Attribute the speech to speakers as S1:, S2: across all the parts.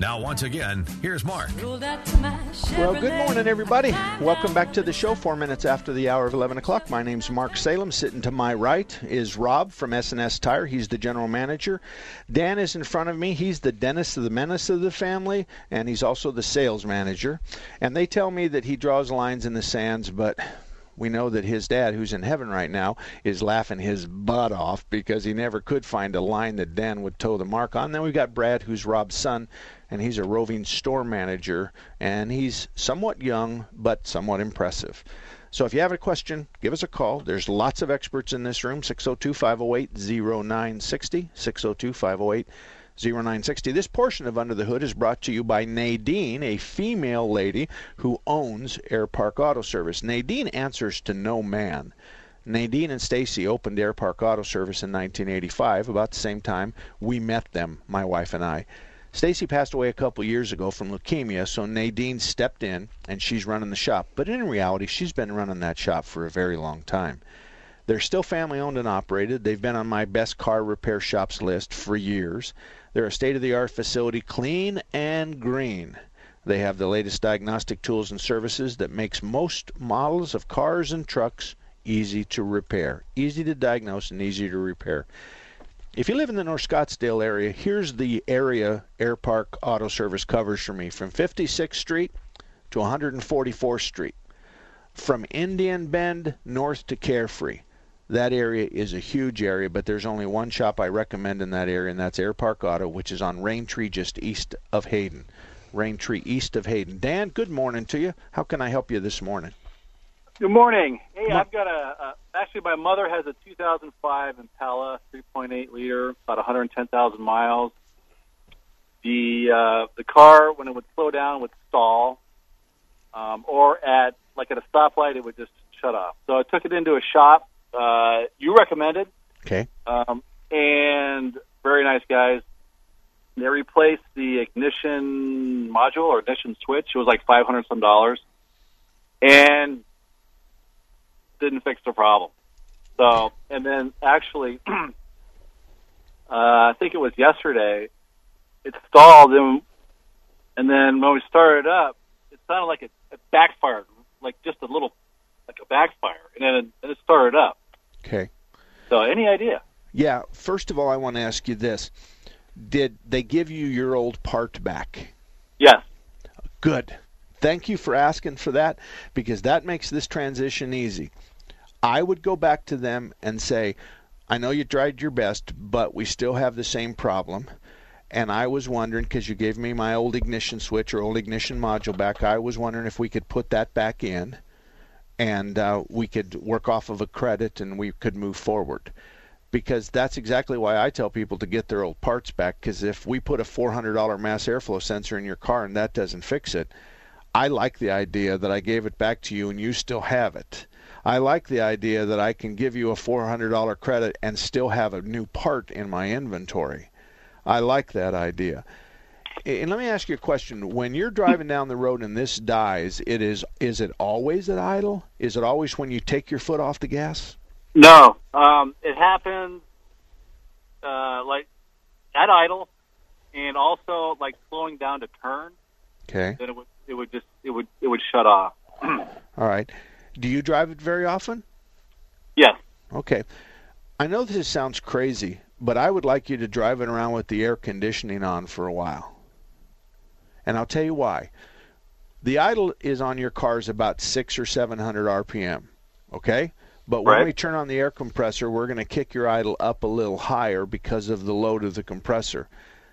S1: Now, once again, here's Mark.
S2: Well, good morning, everybody. Welcome back to the show. Four minutes after the hour of 11 o'clock. My name's Mark Salem. Sitting to my right is Rob from S&S Tire. He's the general manager. Dan is in front of me. He's the Dennis of the menace of the family, and he's also the sales manager. And they tell me that he draws lines in the sands, but we know that his dad, who's in heaven right now, is laughing his butt off because he never could find a line that Dan would toe the mark on. Then we've got Brad, who's Rob's son, and he's a roving store manager, and he's somewhat young but somewhat impressive. So if you have a question, give us a call. There's lots of experts in this room 602 508 0960. 602 508 0960. This portion of Under the Hood is brought to you by Nadine, a female lady who owns Air Park Auto Service. Nadine answers to no man. Nadine and Stacy opened Air Park Auto Service in 1985, about the same time we met them, my wife and I. Stacy passed away a couple years ago from leukemia, so Nadine stepped in and she's running the shop. But in reality, she's been running that shop for a very long time. They're still family owned and operated. They've been on my best car repair shops list for years. They're a state of the art facility, clean and green. They have the latest diagnostic tools and services that makes most models of cars and trucks easy to repair, easy to diagnose and easy to repair. If you live in the North Scottsdale area, here's the area Air Park Auto Service covers for me from 56th Street to 144th Street. From Indian Bend north to Carefree. That area is a huge area, but there's only one shop I recommend in that area, and that's Air Park Auto, which is on Raintree just east of Hayden. Raintree east of Hayden. Dan, good morning to you. How can I help you this morning?
S3: Good morning. Hey, I've got a, a actually my mother has a 2005 Impala 3.8 liter, about 110,000 miles. The uh, the car when it would slow down would stall, um, or at like at a stoplight it would just shut off. So I took it into a shop. Uh, you recommended,
S2: Okay.
S3: um, and very nice guys. They replaced the ignition module or ignition switch. It was like five hundred some dollars, and didn't fix the problem. So, and then actually, uh, I think it was yesterday, it stalled, and and then when we started up, it sounded like it, it backfired, like just a little, like a backfire, and then it, and it started up.
S2: Okay.
S3: So, any idea?
S2: Yeah, first of all, I want to ask you this. Did they give you your old part back?
S3: Yes.
S2: Good. Thank you for asking for that because that makes this transition easy. I would go back to them and say, I know you tried your best, but we still have the same problem. And I was wondering, because you gave me my old ignition switch or old ignition module back, I was wondering if we could put that back in and uh, we could work off of a credit and we could move forward. Because that's exactly why I tell people to get their old parts back. Because if we put a $400 mass airflow sensor in your car and that doesn't fix it, I like the idea that I gave it back to you and you still have it. I like the idea that I can give you a $400 credit and still have a new part in my inventory. I like that idea. And let me ask you a question. When you're driving down the road and this dies, it is is it always at idle? Is it always when you take your foot off the gas?
S3: No. Um, it happens uh, like at idle, and also like slowing down to turn.
S2: Okay.
S3: Then it would it would just it would it would shut off.
S2: All right. Do you drive it very often?
S3: yes.
S2: Okay. I know this sounds crazy, but I would like you to drive it around with the air conditioning on for a while. And I'll tell you why. The idle is on your cars about six or seven hundred RPM. Okay? But when
S3: Right.
S2: we turn on the air compressor, we're going to kick your idle up a little higher because of the load of the compressor.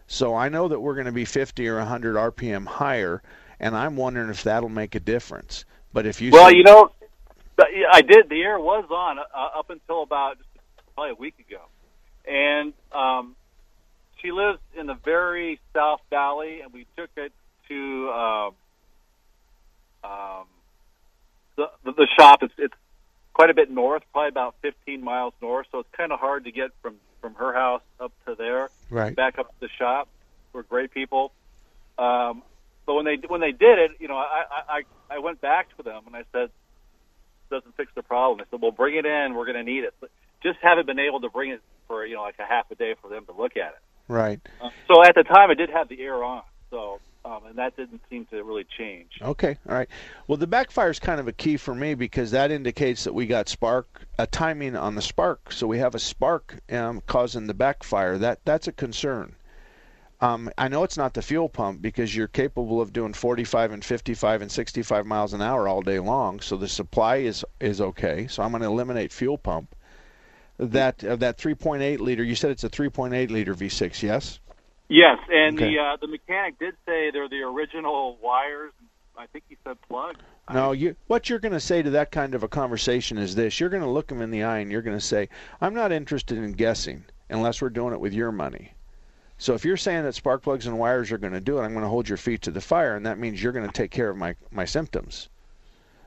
S2: So I know that we're going to be 50 or 100 RPM higher, and I'm wondering if that'll make a difference. But if you
S3: Well,
S2: say,
S3: you know, I did. The air was on uh, up until about probably a week ago, and um, she lives in the very South Valley, and we took it to um, um, the, the the shop. It's, it's quite a bit north, probably about 15 miles north. So it's kind of hard to get from from her house up to there,
S2: right,
S3: back up to the shop. We're great people. Um, but when they when they did it, you know, I, I I I went back to them and I said, "Doesn't fix the problem." I said, "Well, bring it in. We're going to need it." But just haven't been able to bring it for you know like a half a day for them to look at it.
S2: right.
S3: Uh, so at the time, I did have the air on, so um, and that didn't seem to really change.
S2: Okay, all right. Well, the backfire is kind of a key for me because that indicates that we got spark, a timing on the spark. So we have a spark um, causing the backfire. That that's a concern. Um, I know it's not the fuel pump because you're capable of doing 45 and 55 and 65 miles an hour all day long. So the supply is is okay. So I'm going to eliminate fuel pump. That uh, that 3.8 liter. You said it's a 3.8 liter V6, yes?
S3: Yes, and
S2: Okay.
S3: the uh, the mechanic did say they're the original wires. I think he said plug.
S2: No, you what you're going to say to that kind of a conversation is this: you're going to look them in the eye and you're going to say, "I'm not interested in guessing unless we're doing it with your money." So if you're saying that spark plugs and wires are going to do it, I'm going to hold your feet to the fire, and that means you're going to take care of my my symptoms.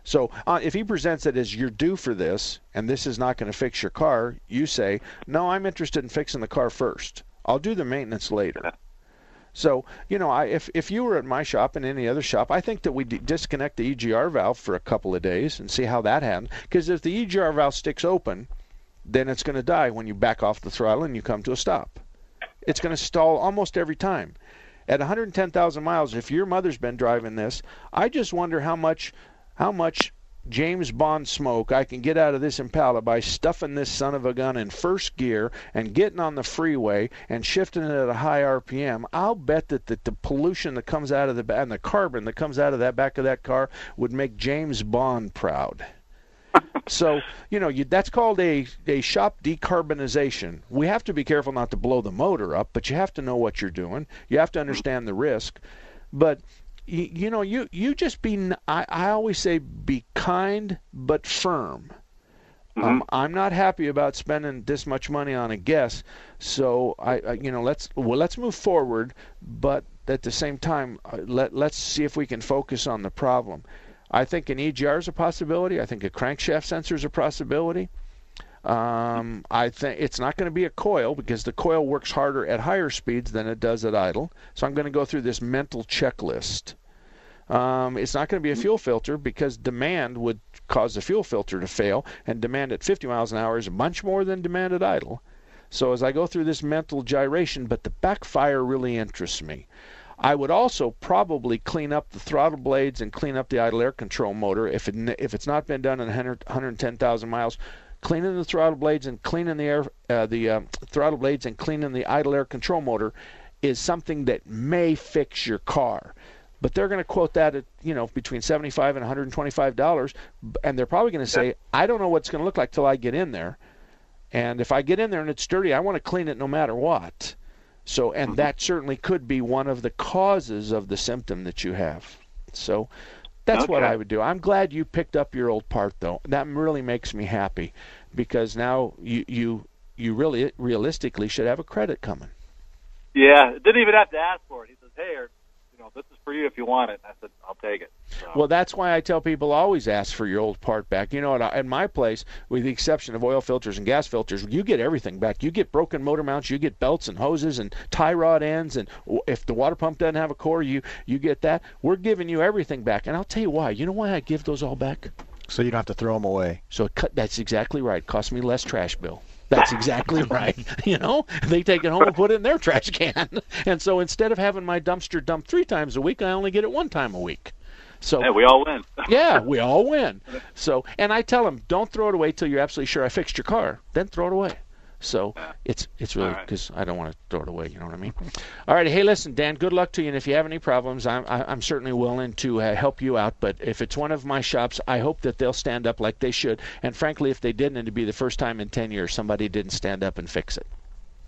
S2: So uh, if he presents it as you're due for this, and this is not going to fix your car, you say, "No, I'm interested in fixing the car first. I'll do the maintenance later." So, you know, I, if if you were at my shop and any other shop, I think that we disconnect the EGR valve for a couple of days and see how that happens. Because if the EGR valve sticks open, then it's going to die when you back off the throttle and you come to a stop. It's going to stall almost every time. At 110,000 miles, if your mother's been driving this, I just wonder how much how much James Bond smoke I can get out of this Impala by stuffing this son of a gun in first gear and getting on the freeway and shifting it at a high RPM. I'll bet that the, the pollution that comes out of the and the carbon that comes out of that back of that car would make James Bond proud. So you know you, that's called a a shop decarbonization. We have to be careful not to blow the motor up, but you have to know what you're doing. You have to understand the risk. But you, you know you you just be I, I always say be kind but firm. Um, I'm not happy about spending this much money on a guess, so I, I you know let's well let's move forward, but at the same time uh, let let's see if we can focus on the problem. I think an EGR is a possibility. I think a crankshaft sensor is a possibility. Um, I think it's not going to be a coil because the coil works harder at higher speeds than it does at idle. So I'm going to go through this mental checklist. Um, it's not going to be a fuel filter because demand would cause the fuel filter to fail, and demand at 50 miles an hour is much more than demand at idle. So as I go through this mental gyration, but the backfire really interests me. I would also probably clean up the throttle blades and clean up the idle air control motor if it if it's not been done in 100, 110,000 miles. Cleaning the throttle blades and cleaning the air uh, the um, throttle blades and cleaning the idle air control motor is something that may fix your car. But they're going to quote that at you know between 75 and 125 dollars, and they're probably going to say, "I don't know what it's going to look like till I get in there." And if I get in there and it's dirty, I want to clean it no matter what. So, and mm-hmm. that certainly could be one of the causes of the symptom that you have. So, that's what I would do. I'm glad you picked up your old part, though. That really makes me happy because now you you you really realistically should have a credit coming.
S3: Yeah, didn't even have to ask for it. He says, "Hey, know, this is for you if you want it." And I said, "I'll take it." So,
S2: Well, that's why I tell people always ask for your old part back. You know, at, at my place, with the exception of oil filters and gas filters, you get everything back. You get broken motor mounts, you get belts and hoses and tie rod ends, and if the water pump doesn't have a core, you you get that. We're giving you everything back, and I'll tell you why. You know why I give those all back?
S4: So you don't have to throw them away.
S2: So it cut, that's exactly right. Cost me less trash bill. That's exactly right. You know, they take it home and put it in their trash can. And so instead of having my dumpster dumped three times a week, I only get it one time a week. So
S3: yeah, we all win.
S2: yeah, we all win. So, and I tell them, don't throw it away till you're absolutely sure I fixed your car. Then throw it away. So it's it's really
S3: All right.
S2: because I don't want to throw it away. You know what I mean? All right. Hey, listen, Dan. Good luck to you. And if you have any problems, I'm I, I'm certainly willing to uh, help you out. But if it's one of my shops, I hope that they'll stand up like they should. And frankly, if they didn't, it'd be the first time in 10 years somebody didn't stand up and fix it.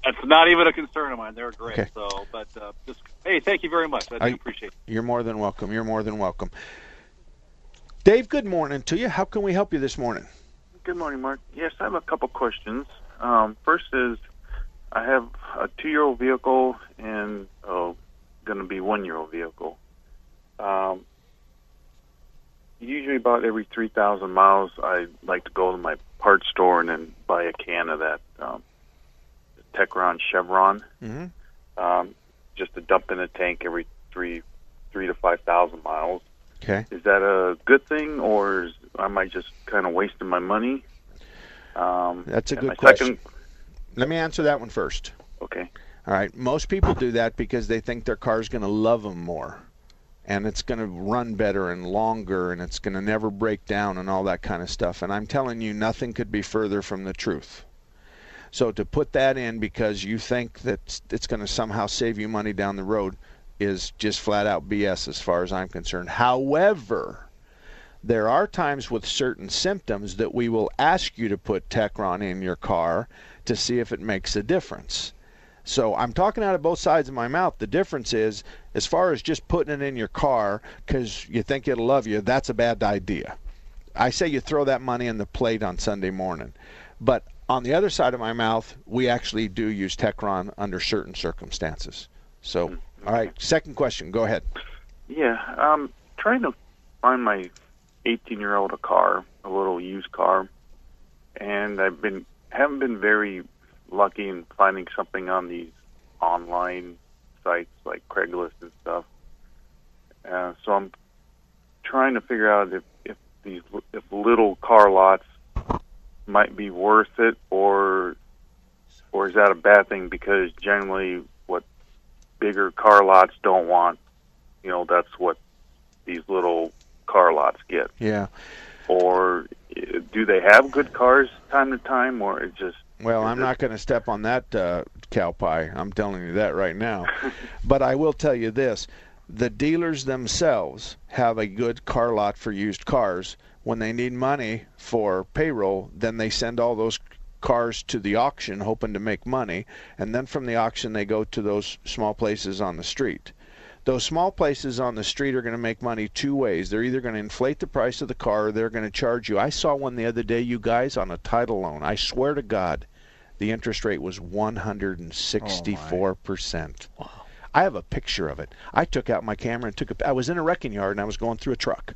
S3: That's not even a concern of mine. They're great.
S2: Okay.
S3: So, but uh, just hey, thank you very much. I do
S2: Are you-
S3: appreciate it.
S2: You're more than welcome. You're more than welcome. Dave, good morning to you. How can we help you this morning?
S5: Good morning, Mark. Yes, I have a couple questions. Um, first is, I have a two-year-old vehicle and uh, going to be one-year-old vehicle. Um, usually, about every three thousand miles, I like to go to my parts store and then buy a can of that um, Techron Chevron,
S2: Mhm.
S5: um, just to dump in a tank every three three to five thousand miles.
S2: Okay.
S5: Is that a good thing, or is, am I just kind of wasting my money? Um,
S2: That's a good question.
S5: Second,
S2: Let me answer that one first.
S5: okay.
S2: All right. Most people do that because they think their car's going to love them more. And it's going to run better and longer and it's going to never break down and all that kind of stuff. And I'm telling you, nothing could be further from the truth. So to put that in because you think that it's going to somehow save you money down the road is just flat out BS as far as I'm concerned. However, there are times with certain symptoms that we will ask you to put Techron in your car to see if it makes a difference. So I'm talking out of both sides of my mouth. The difference is, as far as just putting it in your car because you think it'll love you, that's a bad idea. I say you throw that money in the plate on Sunday morning. But on the other side of my mouth, we actually do use Techron under certain circumstances. So, mm-hmm. all right, second question. Go ahead.
S5: Yeah, I'm trying to find my 18-year-old a car, a little used car, and I've been haven't been very lucky in finding something on these online sites like Craigslist and stuff. Uh, so I'm trying to figure out if if these if little car lots might be worth it, or or is that a bad thing? Because generally, what bigger car lots don't want, you know, that's what these little car lots get.
S2: Yeah.
S5: Or do they have good cars time to time, or it just
S2: Well, I'm
S5: it-
S2: not going to step on that uh, cow pie. I'm telling you that right now. but I will tell you this the dealers themselves have a good car lot for used cars. When they need money for payroll, then they send all those cars to the auction hoping to make money. And then from the auction, they go to those small places on the street. Those small places on the street are going to make money two ways. They're either going to inflate the price of the car or they're going to charge you. I saw one the other day, you guys, on a title loan. I swear to God, the interest rate was 164%. wow. I have a picture of it. I took out my camera and took a I was in a wrecking yard and I was going through a truck.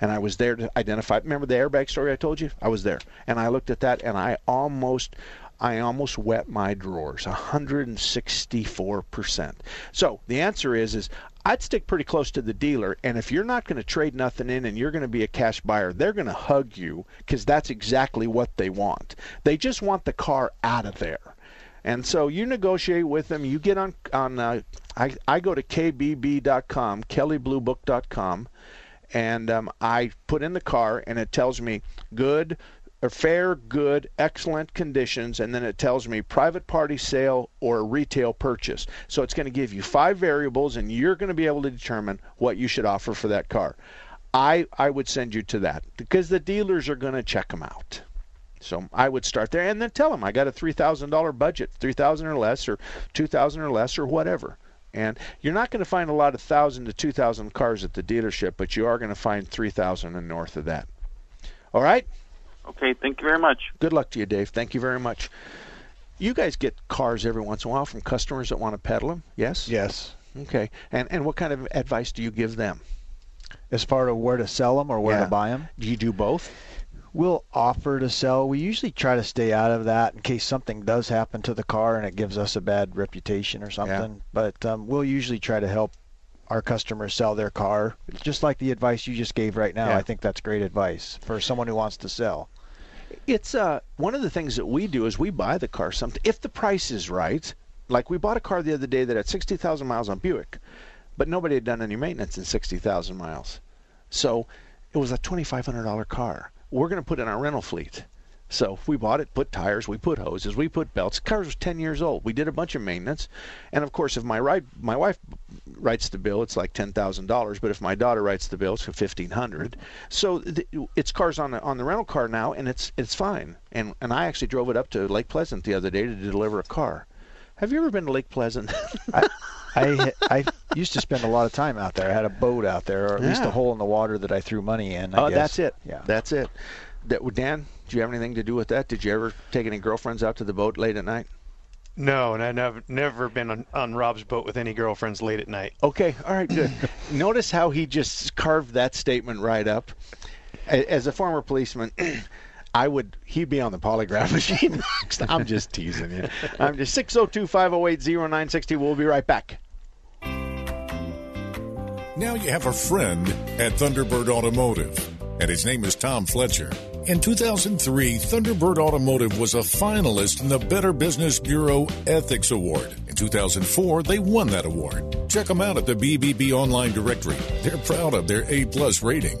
S2: And I was there to identify. Remember the airbag story I told you? I was there. And I looked at that and I almost I almost wet my drawers. 164%. So, the answer is is I'd stick pretty close to the dealer and if you're not going to trade nothing in and you're going to be a cash buyer, they're going to hug you cuz that's exactly what they want. They just want the car out of there. And so you negotiate with them. You get on on. Uh, I I go to kbb.com, kelleybluebook.com, and um, I put in the car, and it tells me good, fair, good, excellent conditions, and then it tells me private party sale or retail purchase. So it's going to give you five variables, and you're going to be able to determine what you should offer for that car. I I would send you to that because the dealers are going to check them out. So I would start there and then tell them I got a three thousand dollar budget, three thousand or less, or two thousand or less, or whatever. And you're not going to find a lot of thousand to two thousand cars at the dealership, but you are going to find three thousand and north of that. All right.
S5: Okay? Thank you very much.
S2: Good luck to you, Dave. Thank you very much. You guys get cars every once in a while from customers that want to peddle them. Yes.
S4: Yes.
S2: Okay. And and what kind of advice do you give them?
S4: As far as where to sell them or where
S2: Yeah.
S4: to buy them,
S2: Do you do both?
S4: we'll offer to sell. We usually try to stay out of that in case something does happen to the car and it gives us a bad reputation or something. Yeah. But um, we'll usually try to help our customers sell their car, just like the advice you just gave right now.
S2: Yeah.
S4: I think that's great advice for someone who wants to sell.
S2: It's uh one of the things that we do is we buy the car something if the price is right. Like we bought a car the other day that had sixty thousand miles on Buick, but nobody had done any maintenance in sixty thousand miles. So it was a twenty five hundred dollar car. We're going to put in our rental fleet. So we bought it, put tires, we put hoses, we put belts. The car was 10 years old. We did a bunch of maintenance, and of course, if my right, my wife writes the bill, it's like ten thousand dollars. But if my daughter writes the bill, it's fifteen hundred. So th- it's cars on the on the rental car now, and it's it's fine. And and I actually drove it up to Lake Pleasant the other day to deliver a car. Have you ever been to Lake Pleasant?
S4: I, I I used to spend a lot of time out there. I had a boat out there, or at least a hole in the water that I threw money in. I
S2: Oh,
S4: guess.
S2: that's it.
S4: Yeah.
S2: That's it. That, Dan, do you have anything to do with that? Did you ever take any girlfriends out to the boat late at night?
S6: No, and I've never, never been on, on Rob's boat with any girlfriends late at night.
S2: Okay, all right, good. Notice how he just carved that statement right up. As a former policeman, I would he'd be on the polygraph machine next. I'm just teasing you. I'm just 602-508-0960. We'll be right back.
S7: Now you have a friend at Thunderbird Automotive, and his name is Tom Fletcher. In 2003, Thunderbird Automotive was a finalist in the Better Business Bureau Ethics Award. In 2004, they won that award. Check them out at the BBB online directory. They're proud of their A plus rating.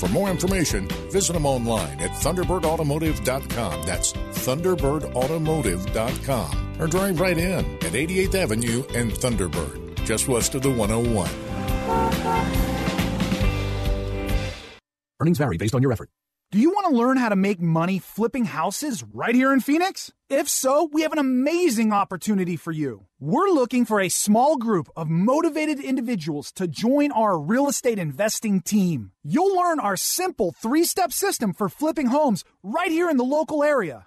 S7: For more information, visit them online at ThunderbirdAutomotive.com. That's ThunderbirdAutomotive.com. Or drive right in at 88th Avenue and Thunderbird, just west of the 101.
S8: Earnings vary based on your effort.
S9: Do you want to learn how to make money flipping houses right here in Phoenix? If so, we have an amazing opportunity for you. We're looking for a small group of motivated individuals to join our real estate investing team. You'll learn our simple three step system for flipping homes right here in the local area.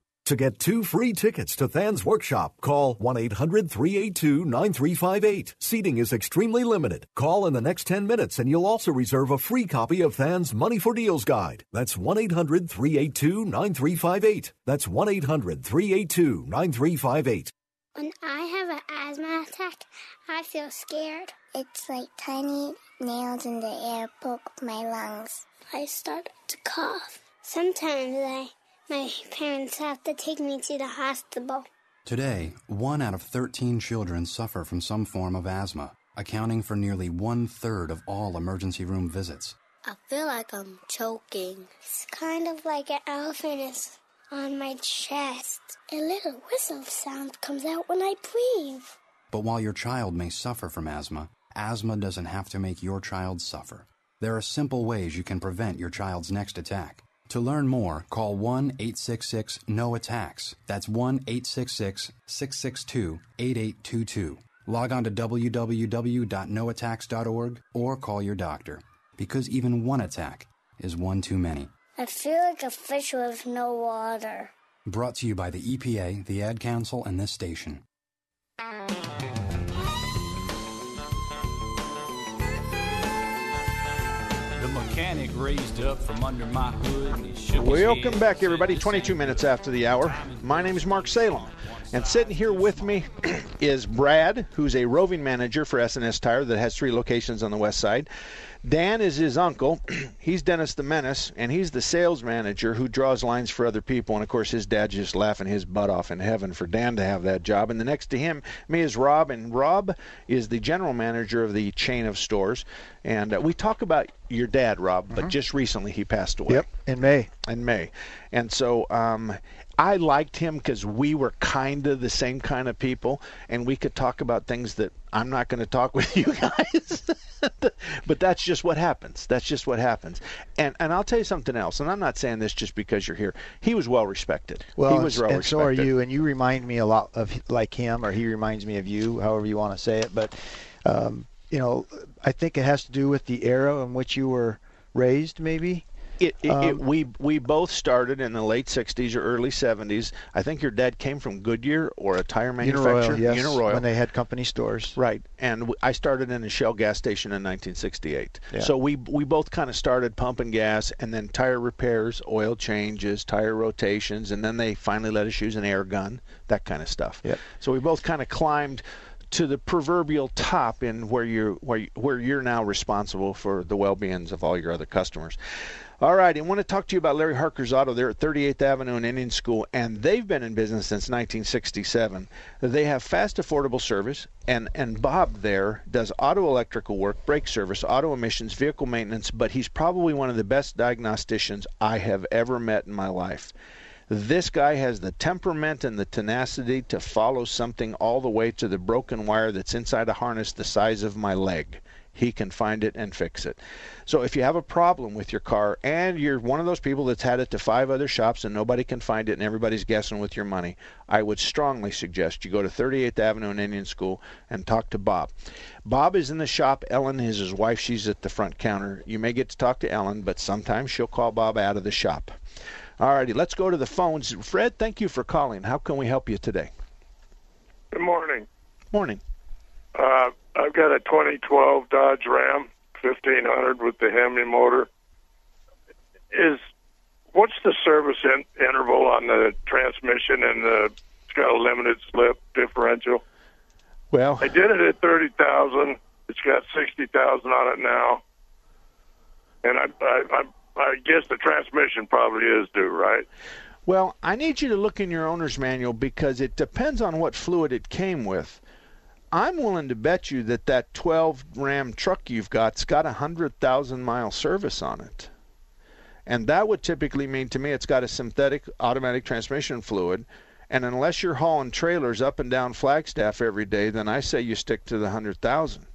S8: To get two free tickets to Than's workshop, call 1 800 382 9358. Seating is extremely limited. Call in the next 10 minutes and you'll also reserve a free copy of Than's Money for Deals Guide. That's 1 800 382 9358. That's 1 800 382 9358.
S10: When I have an asthma attack, I feel scared. It's like tiny nails in the air poke my lungs. I start to cough. Sometimes I, my parents have to take me to the hospital.
S11: Today, one out of 13 children suffer from some form of asthma, accounting for nearly one third of all emergency room visits.
S10: I feel like I'm choking. It's kind of like an elephant is on my chest. A little whistle sound comes out when I breathe.
S11: But while your child may suffer from asthma, asthma doesn't have to make your child suffer. There are simple ways you can prevent your child's next attack. To learn more, call 1 866 NO ATTACKS. That's 1 866 662 8822. Log on to www.noattacks.org or call your doctor. Because even one attack is one too many.
S10: I feel like a fish with no water.
S11: Brought to you by the EPA, the Ad Council, and this station.
S12: Mechanic raised up from under my hood and he shook
S2: Welcome back, everybody. 22 minutes after the hour. My name is Mark Salem. And sitting here with me is Brad, who's a roving manager for S&S Tire that has three locations on the west side. Dan is his uncle. he's Dennis the Menace, and he's the sales manager who draws lines for other people. And of course, his dad's just laughing his butt off in heaven for Dan to have that job. And the next to him, me is Rob, and Rob is the general manager of the chain of stores. And uh, we talk about your dad, Rob, but just recently he passed away
S4: Yep, in May.
S2: in May. And so um, I liked him because we were kind of the same kind of people, and we could talk about things that I'm not going to talk with you guys. but that's just what happens. That's just what happens. And and I'll tell you something else. And I'm not saying this just because you're here. He was well respected.
S4: Well,
S2: he was well
S4: and so are
S2: respected.
S4: you, and you remind me a lot of like him, or he reminds me of you, however you want to say it. But um, you know, I think it has to do with the era in which you were raised, maybe.
S2: It, it,
S4: Um,
S2: it, we we both started in the late '60s or early '70s. I think your dad came from Goodyear or a tire manufacturer.
S4: Uniroyal, yes,
S2: Uniroyal.
S4: when they had company stores.
S2: Right, and w- I started in a Shell gas station in 1968.
S4: Yeah.
S2: So we we both kind of started pumping gas, and then tire repairs, oil changes, tire rotations, and then they finally let us use an air gun, that kind of stuff.
S4: Yep.
S2: So we both kind of climbed to the proverbial top in where you where you, where you're now responsible for the well-beings of all your other customers. All right, I want to talk to you about Larry Harker's Auto. They're at 38th Avenue and Indian School, and they've been in business since 1967. They have fast, affordable service, and and Bob there does auto electrical work, brake service, auto emissions, vehicle maintenance. But he's probably one of the best diagnosticians I have ever met in my life. This guy has the temperament and the tenacity to follow something all the way to the broken wire that's inside a harness the size of my leg. He can find it and fix it. So if you have a problem with your car and you're one of those people that's had it to five other shops and nobody can find it and everybody's guessing with your money, I would strongly suggest you go to 38th Avenue in Indian School and talk to Bob. Bob is in the shop. Ellen is his wife. She's at the front counter. You may get to talk to Ellen, but sometimes she'll call Bob out of the shop. All righty, let's go to the phones. Fred, thank you for calling. How can we help you today?
S13: Good morning.
S2: Morning.
S13: Uh, I've got a 2012 Dodge Ram 1500 with the Hemi motor. Is what's the service in, interval on the transmission and the? It's got a limited slip differential.
S2: Well,
S13: I did it at 30,000. It's got 60,000 on it now, and I, I, I, I guess the transmission probably is due, right?
S2: Well, I need you to look in your owner's manual because it depends on what fluid it came with. I'm willing to bet you that that 12 Ram truck you've got's got a 100,000 mile service on it. And that would typically mean to me it's got a synthetic automatic transmission fluid. And unless you're hauling trailers up and down Flagstaff every day, then I say you stick to the 100,000.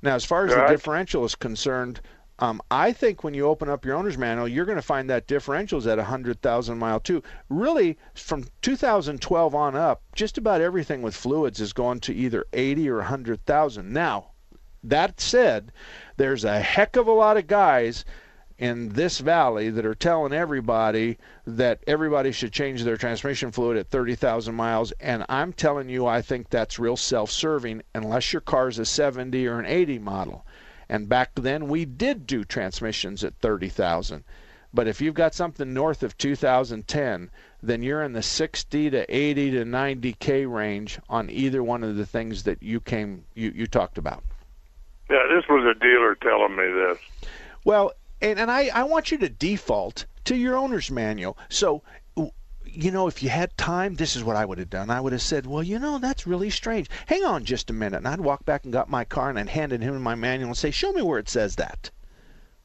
S2: Now, as far as the differential is concerned, um, I think when you open up your owner's manual, you're going to find that differential's at 100,000 mile too. Really, from 2012 on up, just about everything with fluids is going to either 80 or 100,000. Now, that said, there's a heck of a lot of guys in this valley that are telling everybody that everybody should change their transmission fluid at 30,000 miles and I'm telling you I think that's real self-serving unless your car's a 70 or an 80 model. And back then we did do transmissions at 30,000. But if you've got something north of 2010, then you're in the 60 to 80 to 90k range on either one of the things that you came you, you talked about.
S13: Yeah, this was a dealer telling me this.
S2: Well, and, and I, I want you to default to your owner's manual. So, you know, if you had time, this is what I would have done. I would have said, well, you know, that's really strange. Hang on just a minute. And I'd walk back and got my car and I'd handed him my manual and say, show me where it says that.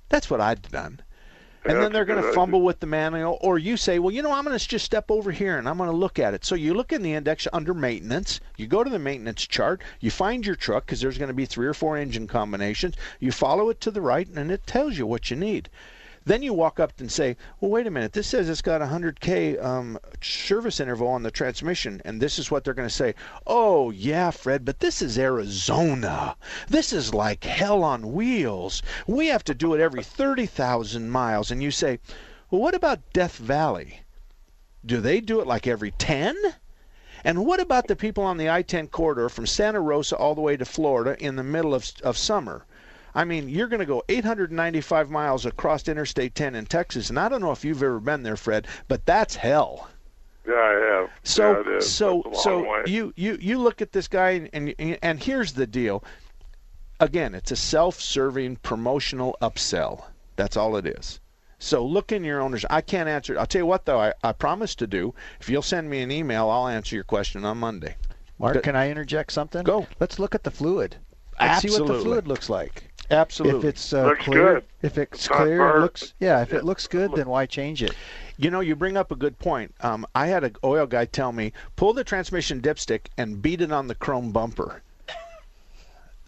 S2: That's what I'd done. And then they're going to fumble with the manual, or you say, well, you know, I'm going to just step over here and I'm going to look at it. So you look in the index under maintenance, you go to the maintenance chart, you find your truck because there's going to be three or four engine combinations, you follow it to the right, and it tells you what you need. Then you walk up and say, well, wait a minute, this says it's got a 100K um, service interval on the transmission, and this is what they're going to say. Oh, yeah, Fred, but this is Arizona. This is like hell on wheels. We have to do it every 30,000 miles. And you say, well, what about Death Valley? Do they do it like every 10? And what about the people on the I 10 corridor from Santa Rosa all the way to Florida in the middle of, of summer? I mean, you're going to go 895 miles across Interstate 10 in Texas, and I don't know if you've ever been there, Fred, but that's hell.
S13: Yeah, I have.
S2: So,
S13: yeah, it is.
S2: so, so
S13: way.
S2: you, you, you look at this guy, and and and here's the deal. Again, it's a self-serving promotional upsell. That's all it is. So look in your owner's. I can't answer. I'll tell you what, though. I, I promise to do. If you'll send me an email, I'll answer your question on Monday.
S4: Mark,
S2: Good.
S4: can I interject something?
S2: Go.
S4: Let's look at the fluid. Let's see what the fluid looks like.
S2: Absolutely.
S4: If it's uh,
S13: Looks
S4: clear,
S13: good.
S4: if it's
S13: Not
S4: clear, it looks yeah. If it looks good, then why change it?
S2: You know, you bring up a good point. Um, I had an oil guy tell me, pull the transmission dipstick and beat it on the chrome bumper.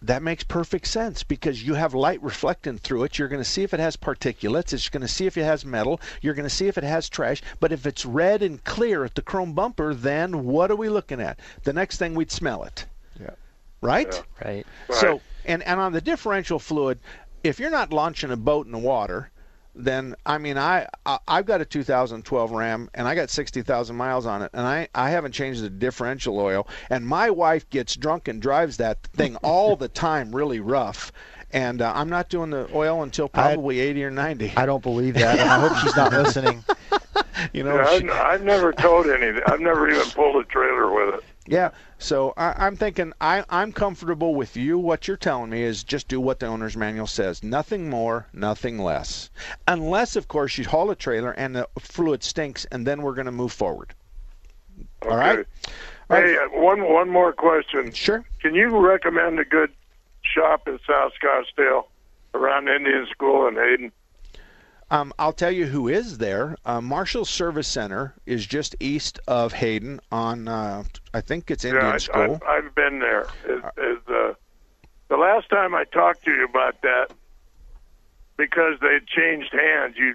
S2: That makes perfect sense because you have light reflecting through it. You're going to see if it has particulates. It's going to see if it has metal. You're going to see if it has trash. But if it's red and clear at the chrome bumper, then what are we looking at? The next thing we'd smell it.
S4: Yeah.
S2: Right?
S14: Right.
S2: So And and on the differential fluid, if you're not launching a boat in the water, then I mean I, I I've got a 2012 Ram and I got 60,000 miles on it and I I haven't changed the differential oil and my wife gets drunk and drives that thing all the time really rough and uh, I'm not doing the oil until probably
S4: I,
S2: 80 or 90.
S4: I don't believe that. and I hope she's not listening.
S2: you know,
S13: yeah,
S2: she,
S13: I've, I've never towed anything. I've never even pulled a trailer with it.
S2: Yeah, so I, am thinking I, I'm comfortable with you. What you're telling me is just do what the owner's manual says. Nothing more, nothing less. Unless, of course, you haul a trailer and the fluid stinks, and then we're going to move forward.
S13: Okay.
S2: All right.
S13: All hey, right. one one more question.
S2: Sure.
S13: Can you recommend a good shop in South Scottsdale around Indian School and Hayden?
S2: Um, I'll tell you who is there. Uh, Marshall Service Center is just east of Hayden on, uh, I think it's Indian
S13: yeah, I,
S2: School.
S13: I, I've been there. Is, is, uh, the last time I talked to you about that, because they changed hands, you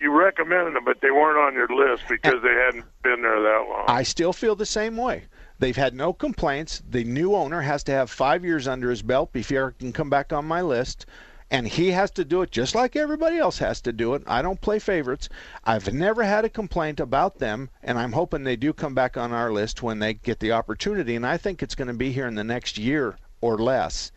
S13: you recommended them, but they weren't on your list because they hadn't been there that long.
S2: I still feel the same way. They've had no complaints. The new owner has to have five years under his belt before he can come back on my list and he has to do it just like everybody else has to do it. I don't play favorites. I've never had a complaint about them, and I'm hoping they do come back on our list when they get the opportunity. And I think it's going to be here in the next year or less.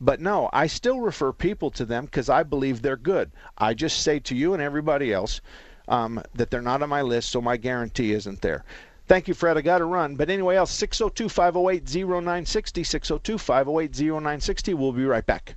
S2: But no, I still refer people to them because I believe they're good. I just say to you and everybody else um, that they're not on my list, so my guarantee isn't there. Thank you, Fred. I got to run. But anyway, else 602 508 0960. 602 508 0960. We'll be right back.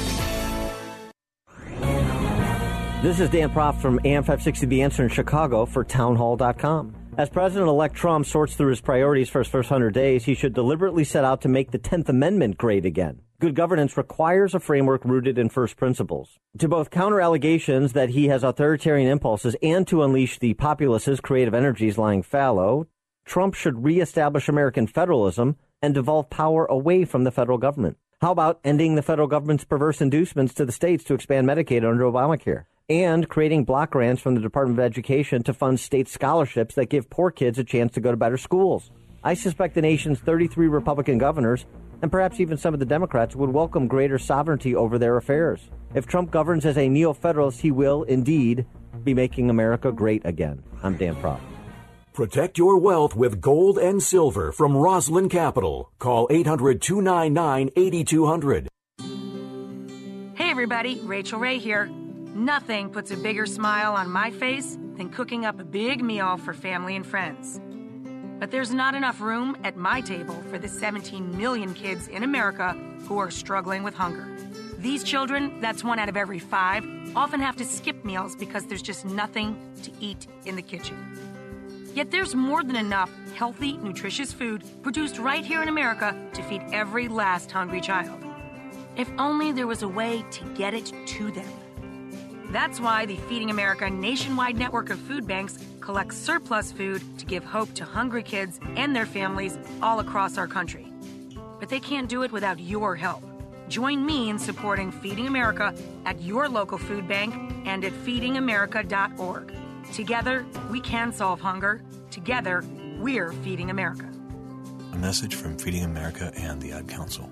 S15: This is Dan Proft from AM 560 The Answer in Chicago for townhall.com. As President elect Trump sorts through his priorities for his first 100 days, he should deliberately set out to make the 10th Amendment great again. Good governance requires a framework rooted in first principles. To both counter allegations that he has authoritarian impulses and to unleash the populace's creative energies lying fallow, Trump should reestablish American federalism and devolve power away from the federal government. How about ending the federal government's perverse inducements to the states to expand Medicaid under Obamacare? And creating block grants from the Department of Education to fund state scholarships that give poor kids a chance to go to better schools. I suspect the nation's 33 Republican governors, and perhaps even some of the Democrats, would welcome greater sovereignty over their affairs. If Trump governs as a neo federalist, he will, indeed, be making America great again. I'm Dan Proft.
S16: Protect your wealth with gold and silver from Rosland Capital. Call 800 299 8200.
S17: Hey, everybody, Rachael Ray here. Nothing puts a bigger smile on my face than cooking up a big meal for family and friends. But there's not enough room at my table for the 17 million kids in America who are struggling with hunger. These children, that's one out of every five, often have to skip meals because there's just nothing to eat in the kitchen. Yet there's more than enough healthy, nutritious food produced right here in America to feed every last hungry child. If only there was a way to get it to them. That's why the Feeding America nationwide network of food banks collects surplus food to give hope to hungry kids and their families all across our country. But they can't do it without your help. Join me in supporting Feeding America at your local food bank and at feedingamerica.org. Together, we can solve hunger. Together, we're Feeding America.
S18: A message from Feeding America and the Ad Council.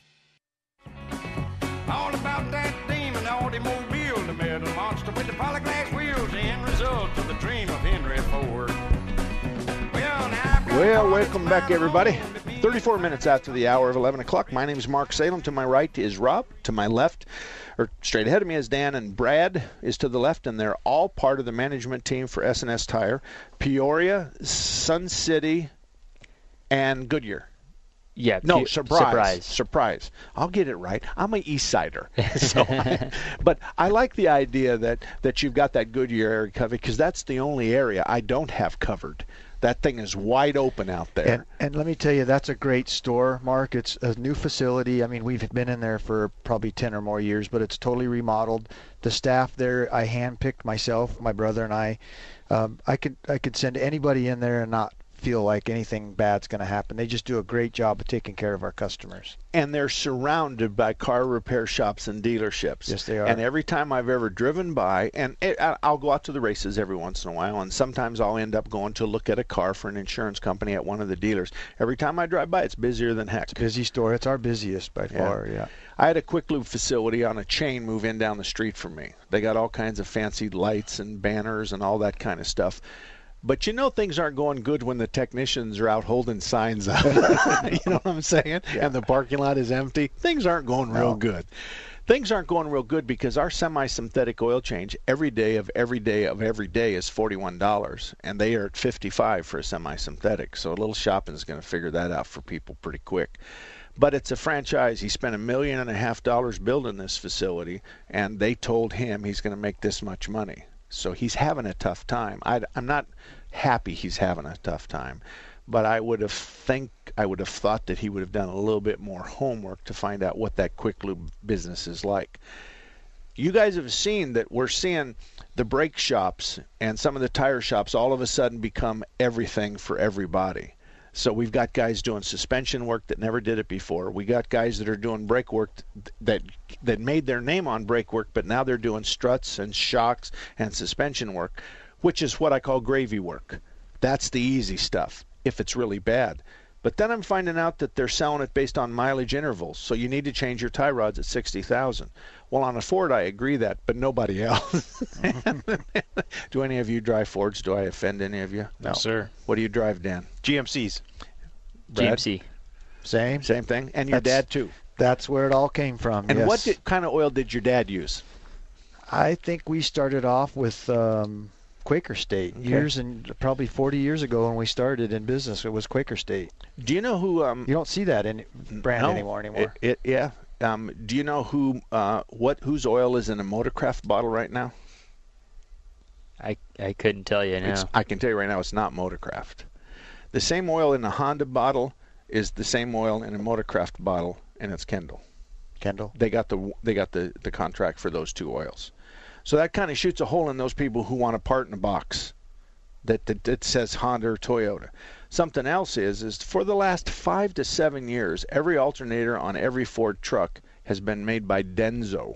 S2: Well, welcome back, everybody. 34 minutes after the hour of 11 o'clock. My name is Mark Salem. To my right is Rob. To my left, or straight ahead of me, is Dan, and Brad is to the left, and they're all part of the management team for S&S Tire, Peoria, Sun City, and Goodyear.
S19: Yeah.
S2: No,
S19: pu-
S2: surprise,
S19: surprise.
S2: Surprise. I'll get it right. I'm an East Sider. so I, but I like the idea that, that you've got that Goodyear area covered because that's the only area I don't have covered. That thing is wide open out there.
S4: And, and let me tell you, that's a great store, Mark. It's a new facility. I mean, we've been in there for probably 10 or more years, but it's totally remodeled. The staff there, I handpicked myself, my brother and I. Um, I could I could send anybody in there and not feel like anything bad's going to happen. They just do a great job of taking care of our customers.
S2: And they're surrounded by car repair shops and dealerships.
S4: Yes, they are.
S2: And every time I've ever driven by, and it, I'll go out to the races every once in a while, and sometimes I'll end up going to look at a car for an insurance company at one of the dealers. Every time I drive by, it's busier than heck.
S4: Busy store. It's our busiest by far, yeah.
S2: I had a quick lube facility on a chain move in down the street from me. They got all kinds of fancy lights and banners and all that kind of stuff. But you know things aren't going good when the technicians are out holding signs up. you know what I'm saying? Yeah. And the parking lot is empty. Things aren't going real no. good. Things aren't going real good because our semi-synthetic oil change every day of every day of every day is $41 and they are at 55 for a semi-synthetic. So a little shopping is going to figure that out for people pretty quick but it's a franchise. He spent a million and a half dollars building this facility, and they told him he's going to make this much money. So he's having a tough time. I, am not happy he's having a tough time, but I would have think I would have thought that he would have done a little bit more homework to find out what that quick lube business is like. You guys have seen that we're seeing the brake shops and some of the tire shops all of a sudden become everything for everybody. So we've got guys doing suspension work that never did it before. We got guys that are doing brake work that that made their name on brake work, but now they're doing struts and shocks and suspension work, which is what I call gravy work. That's the easy stuff if it's really bad. But then I'm finding out that they're selling it based on mileage intervals. So you need to change your tie rods at 60,000. Well, on a Ford, I agree that, but nobody else. do any of you drive Fords? Do I offend any of you?
S20: No, sir.
S2: What do you drive, Dan?
S20: GMCs.
S19: Brad? GMC.
S4: Same.
S2: Same thing. And your
S4: that's,
S2: dad too.
S4: That's where it all came from.
S2: And
S4: yes.
S2: what did, kind of oil did your dad use?
S4: I think we started off with um, Quaker State
S2: Okay.
S4: years and probably 40 years ago when we started in business. It was Quaker State.
S2: Do you know who? Um,
S4: you don't see that in brand
S2: no,
S4: anymore anymore.
S2: It, it, yeah. Um, do you know who? Uh, what? Whose oil is in a Motorcraft bottle right now?
S19: I I couldn't tell you now.
S2: It's, I can tell you right now, it's not Motorcraft. The same oil in a Honda bottle is the same oil in a Motorcraft bottle, and it's Kendall.
S4: Kendall.
S2: They got the they got the the contract for those two oils. So that kind of shoots a hole in those people who want a part in a box that, that, that says Honda or Toyota. Something else is is for the last five to seven years, every alternator on every Ford truck has been made by Denso.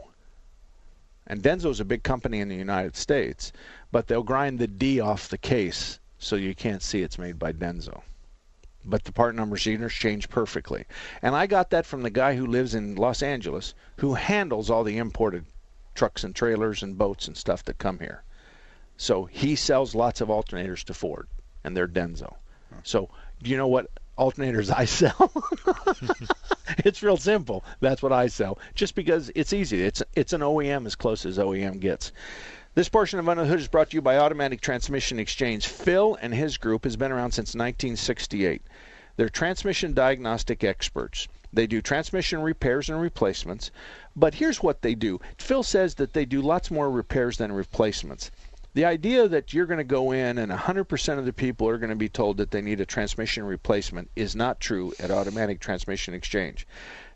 S2: And Denso is a big company in the United States, but they'll grind the D off the case so you can't see it's made by Denso. But the part numbers change perfectly. And I got that from the guy who lives in Los Angeles who handles all the imported trucks and trailers and boats and stuff that come here. So he sells lots of alternators to Ford, and they're Denso. So do you know what alternators I sell? it's real simple. That's what I sell. Just because it's easy. It's it's an OEM as close as OEM gets. This portion of Under the Hood is brought to you by Automatic Transmission Exchange. Phil and his group has been around since 1968. They're transmission diagnostic experts. They do transmission repairs and replacements. But here's what they do Phil says that they do lots more repairs than replacements. The idea that you're going to go in and 100% of the people are going to be told that they need a transmission replacement is not true at Automatic Transmission Exchange.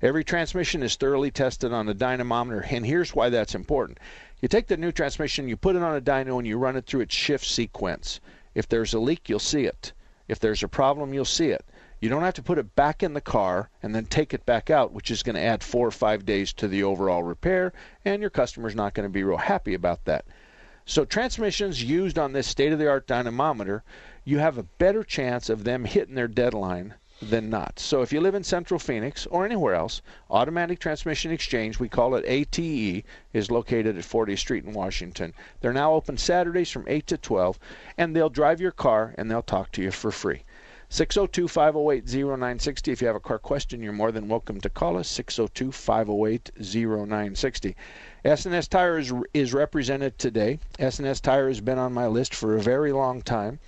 S2: Every transmission is thoroughly tested on a dynamometer, and here's why that's important. You take the new transmission, you put it on a dyno, and you run it through its shift sequence. If there's a leak, you'll see it. If there's a problem, you'll see it. You don't have to put it back in the car and then take it back out, which is going to add four or five days to the overall repair, and your customer's not going to be real happy about that. So transmissions used on this state-of-the-art dynamometer, you have a better chance of them hitting their deadline than not. So if you live in Central Phoenix or anywhere else, Automatic Transmission Exchange, we call it ATE, is located at 40th Street in Washington. They're now open Saturdays from 8 to 12, and they'll drive your car and they'll talk to you for free. 602 508 0960. If you have a car question, you're more than welcome to call us 602 508 0960. S&S Tire is, is represented today. S&S Tire has been on my list for a very long time.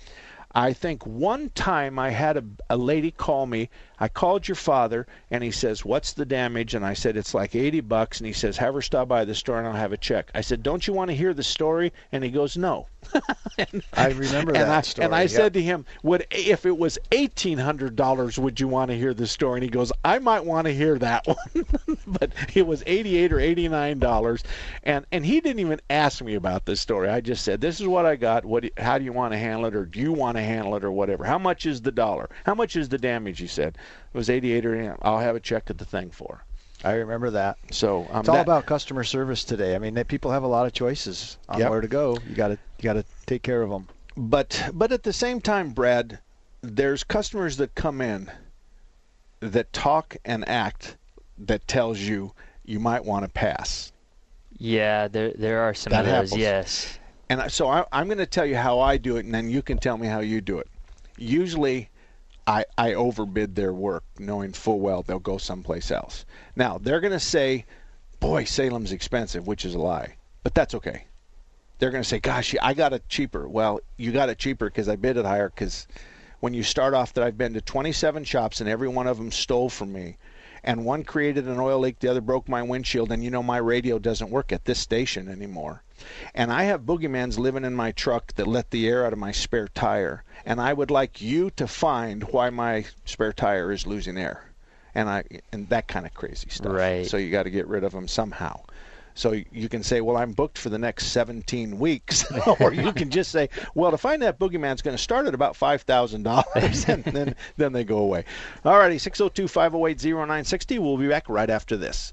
S2: I think one time I had a, a lady call me. I called your father, and he says, "What's the damage?" And I said, "It's like 80 bucks." And he says, "Have her stop by the store, and I'll have a check." I said, "Don't you want to hear the story?" And he goes, "No."
S4: and, I remember that
S2: I,
S4: story.
S2: And I said to him, "Would if it was eighteen hundred dollars, would you want to hear the story?" And he goes, "I might want to hear that one," but it was eighty-eight or eighty-nine dollars, and and he didn't even ask me about this story. I just said, "This is what I got. What? How do you want to handle it, or do you want to handle it, or whatever? How much is the dollar? How much is the damage?" He said, "It was eighty-eight or 89. I'll have a check at the thing for."
S4: I remember that.
S2: So um,
S4: it's all
S2: that,
S4: about customer service today. I mean, people have a lot of choices on
S2: Yep.
S4: where to go. You got to you got to take care of them.
S2: But but at the same time, Brad, there's customers that come in that talk and act that tells you you might want to pass.
S19: Yeah, there there are some
S2: That
S19: of those.
S2: happens.
S19: Yes.
S2: And so I, I'm going to tell you how I do it, and then you can tell me how you do it. Usually, I, I overbid their work, knowing full well they'll go someplace else. Now they're going to say, "Boy, Salem's expensive," which is a lie, but that's okay. They're going to say, "Gosh, I got it cheaper." Well, you got it cheaper because I bid it higher. Because when you start off, that I've been to 27 shops and every one of them stole from me, and one created an oil leak, the other broke my windshield, and you know my radio doesn't work at this station anymore. And I have boogeymans living in my truck that let the air out of my spare tire. And I would like you to find why my spare tire is losing air. And I and that kind of crazy stuff.
S19: Right.
S2: So you got to get rid of them somehow. So you can say, well, I'm booked for the next 17 weeks, or you can just say, well, to find that boogeyman's going to start at about five thousand dollars, and then then they go away. Alrighty, 602-508-0960. We'll be back right after this.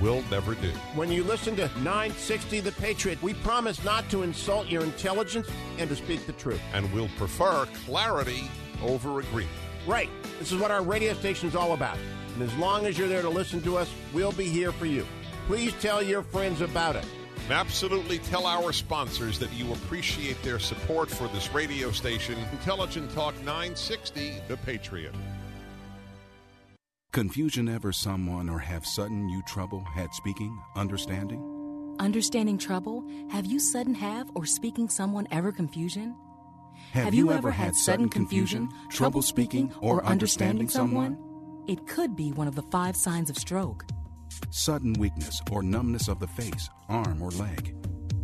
S21: will never do.
S22: When you listen to 960 The Patriot, we promise not to insult your intelligence and to speak the truth.
S21: And we'll prefer clarity over agreement.
S22: Right. This is what our radio station is all about. And as long as you're there to listen to us, we'll be here for you. Please tell your friends about it.
S21: And absolutely tell our sponsors that you appreciate their support for this radio station, Intelligent Talk 960, The Patriot.
S23: Confusion ever someone or have sudden you trouble had speaking, understanding?
S24: Understanding trouble? Have you sudden have or speaking someone ever confusion?
S23: Have, have you, you, ever had sudden confusion, trouble speaking, or understanding someone?
S24: It could be one of the five signs of stroke.
S23: Sudden weakness or numbness of the face, arm, or leg.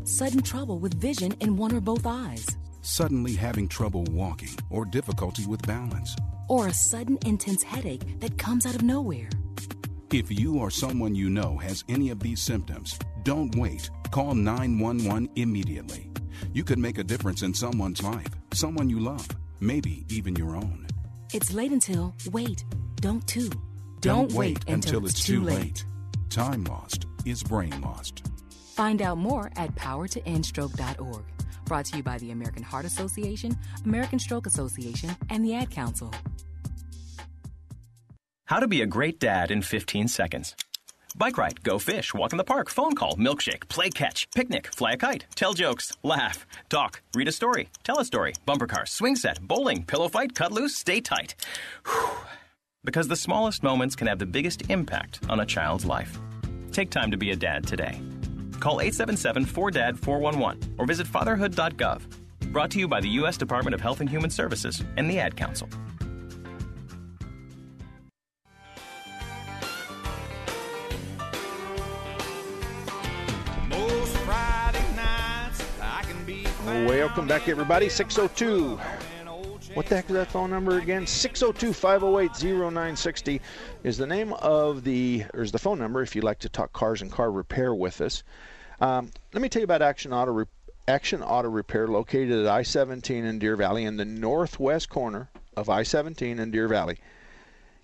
S24: Sudden trouble with vision in one or both eyes.
S23: Suddenly having trouble walking or difficulty with balance.
S24: Or a sudden intense headache that comes out of nowhere.
S23: If you or someone you know has any of these symptoms, don't wait. Call 911 immediately. You could make a difference in someone's life, someone you love, maybe even your own.
S24: It's late until, wait, don't too.
S23: Don't, don't wait, wait until, until, it's, too late. late. Time lost is brain lost.
S24: Find out more at powertoendstroke.org. Brought to you by the American Heart Association, American Stroke Association, and the Ad Council.
S25: How to be a great dad in 15 seconds. Bike ride, go fish, walk in the park, phone call, milkshake, play catch, picnic, fly a kite, tell jokes, laugh, talk, read a story, tell a story, bumper car, swing set, bowling, pillow fight, cut loose, stay tight. Whew. Because the smallest moments can have the biggest impact on a child's life. Take time to be a dad today. Call 877 4DAD 411 or visit fatherhood.gov. Brought to you by the U.S. Department of Health and Human Services and the Ad Council.
S2: Welcome back, everybody. 602. What the heck is that phone number again? 602 508 0960 is the name of the, or is the phone number if you'd like to talk cars and car repair with us. Um, let me tell you about Action Auto, Re- Action Auto Repair located at I 17 in Deer Valley in the northwest corner of I 17 in Deer Valley.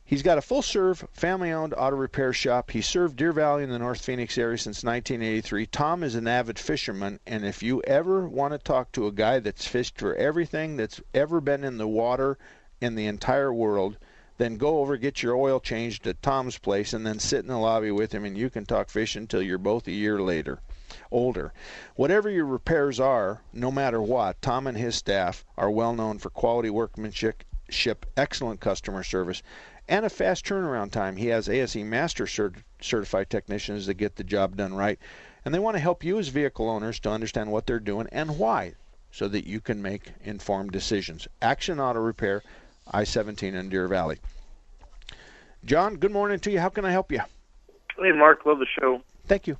S2: He's got a full serve, family owned auto repair shop. He served Deer Valley in the North Phoenix area since 1983. Tom is an avid fisherman, and if you ever want to talk to a guy that's fished for everything that's ever been in the water in the entire world, then go over, get your oil changed at Tom's place, and then sit in the lobby with him, and you can talk fishing until you're both a year later. Older. Whatever your repairs are, no matter what, Tom and his staff are well known for quality workmanship, excellent customer service, and a fast turnaround time. He has ASE Master cert- certified technicians that get the job done right, and they want to help you as vehicle owners to understand what they're doing and why, so that you can make informed decisions. Action Auto Repair, I-17 in Deer Valley. John, good morning to you. How can I help you?
S26: Hey, Mark, love the show.
S2: Thank you.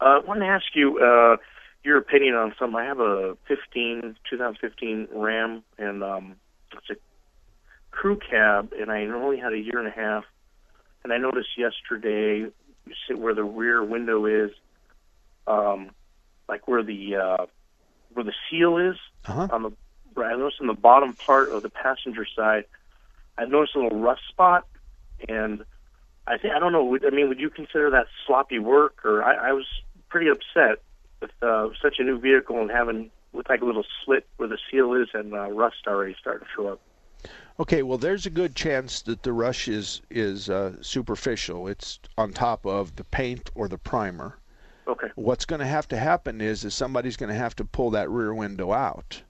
S26: Uh, I want to ask you uh, your opinion on something. I have a 15, 2015 Ram, and um, it's a crew cab, and I only had a year and a half. And I noticed yesterday, where the rear window is, um, like where the uh, where the seal is
S2: uh-huh.
S26: on the. I noticed on the bottom part of the passenger side, I noticed a little rust spot, and I think I don't know. I mean, would you consider that sloppy work? Or I, I was pretty upset with uh, such a new vehicle and having with like a little slit where the seal is and uh, rust already starting to show up.
S2: Okay, well, there's a good chance that the rush is is uh, superficial. It's on top of the paint or the primer.
S26: Okay.
S2: What's going to have to happen is is somebody's going to have to pull that rear window out